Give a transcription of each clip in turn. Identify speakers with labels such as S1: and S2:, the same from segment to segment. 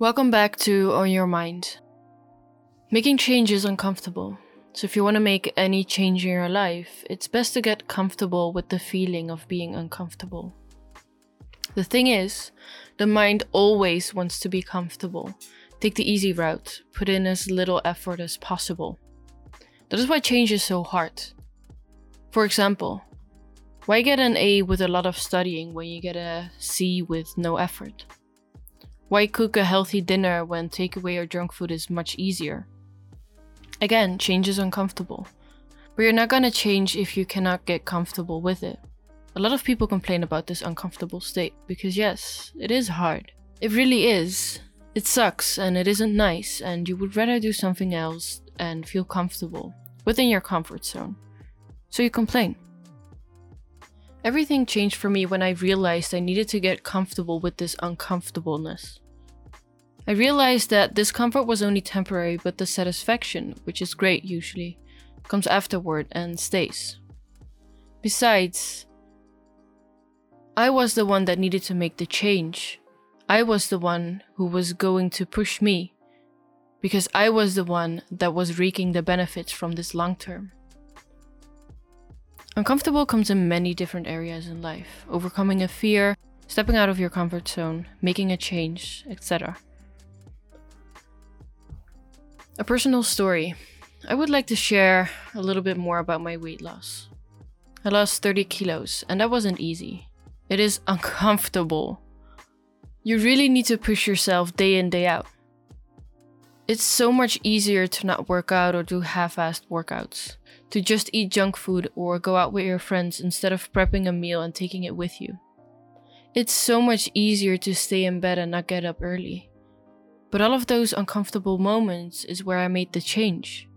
S1: Welcome back to On Your Mind. Making change is uncomfortable. So, if you want to make any change in your life, it's best to get comfortable with the feeling of being uncomfortable. The thing is, the mind always wants to be comfortable. Take the easy route, put in as little effort as possible. That is why change is so hard. For example, why get an A with a lot of studying when you get a C with no effort? Why cook a healthy dinner when takeaway or junk food is much easier? Again, change is uncomfortable. But you're not gonna change if you cannot get comfortable with it. A lot of people complain about this uncomfortable state because, yes, it is hard. It really is. It sucks and it isn't nice, and you would rather do something else and feel comfortable within your comfort zone. So you complain. Everything changed for me when I realized I needed to get comfortable with this uncomfortableness. I realized that discomfort was only temporary, but the satisfaction, which is great usually, comes afterward and stays. Besides, I was the one that needed to make the change. I was the one who was going to push me because I was the one that was reaping the benefits from this long term. Uncomfortable comes in many different areas in life overcoming a fear, stepping out of your comfort zone, making a change, etc. A personal story. I would like to share a little bit more about my weight loss. I lost 30 kilos, and that wasn't easy. It is uncomfortable. You really need to push yourself day in, day out. It's so much easier to not work out or do half assed workouts to just eat junk food or go out with your friends instead of prepping a meal and taking it with you. It's so much easier to stay in bed and not get up early. But all of those uncomfortable moments is where I made the change.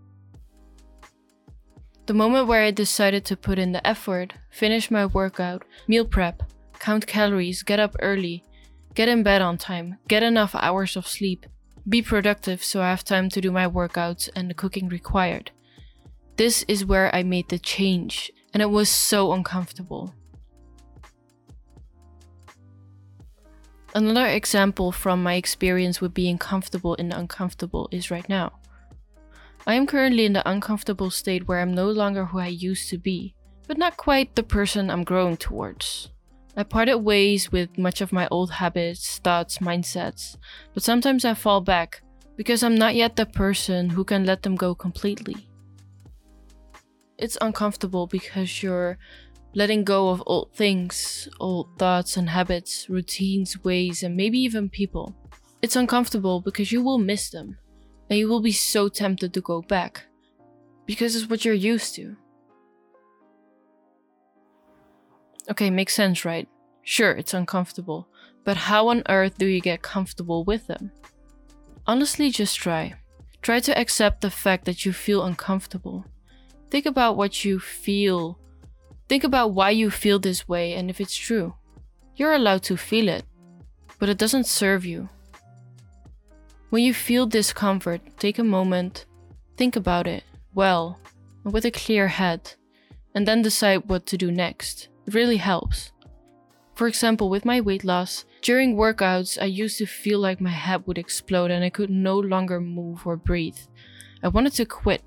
S1: The moment where I decided to put in the effort, finish my workout, meal prep, count calories, get up early, get in bed on time, get enough hours of sleep, be productive so I have time to do my workouts and the cooking required. This is where I made the change, and it was so uncomfortable. Another example from my experience with being comfortable in the uncomfortable is right now. I am currently in the uncomfortable state where I'm no longer who I used to be, but not quite the person I'm growing towards. I parted ways with much of my old habits, thoughts, mindsets, but sometimes I fall back because I'm not yet the person who can let them go completely it's uncomfortable because you're letting go of old things, old thoughts and habits, routines, ways, and maybe even people. It's uncomfortable because you will miss them, and you will be so tempted to go back because it's what you're used to. Okay, makes sense, right? Sure, it's uncomfortable, but how on earth do you get comfortable with them? Honestly, just try. Try to accept the fact that you feel uncomfortable Think about what you feel. Think about why you feel this way and if it's true. You're allowed to feel it, but it doesn't serve you. When you feel discomfort, take a moment, think about it well, and with a clear head, and then decide what to do next. It really helps. For example, with my weight loss, during workouts, I used to feel like my head would explode and I could no longer move or breathe. I wanted to quit,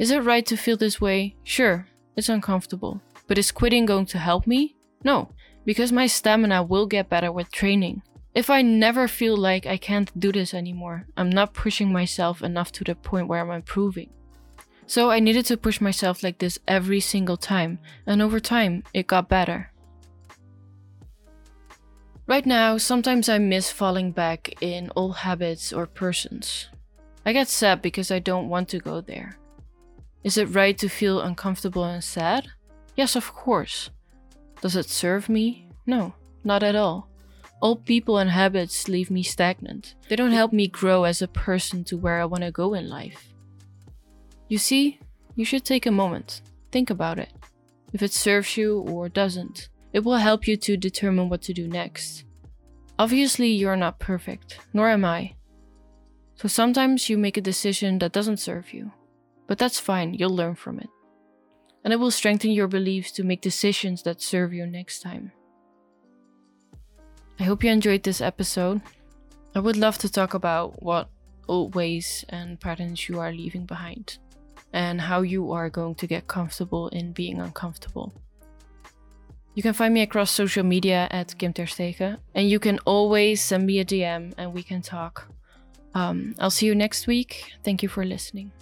S1: is it right to feel this way? Sure, it's uncomfortable. But is quitting going to help me? No, because my stamina will get better with training. If I never feel like I can't do this anymore, I'm not pushing myself enough to the point where I'm improving. So I needed to push myself like this every single time, and over time, it got better. Right now, sometimes I miss falling back in old habits or persons. I get sad because I don't want to go there. Is it right to feel uncomfortable and sad? Yes, of course. Does it serve me? No, not at all. Old people and habits leave me stagnant. They don't help me grow as a person to where I want to go in life. You see, you should take a moment, think about it. If it serves you or doesn't, it will help you to determine what to do next. Obviously, you're not perfect, nor am I. So sometimes you make a decision that doesn't serve you. But that's fine, you'll learn from it. And it will strengthen your beliefs to make decisions that serve you next time. I hope you enjoyed this episode. I would love to talk about what old ways and patterns you are leaving behind and how you are going to get comfortable in being uncomfortable. You can find me across social media at Kim Terstege, and you can always send me a DM and we can talk. Um, I'll see you next week. Thank you for listening.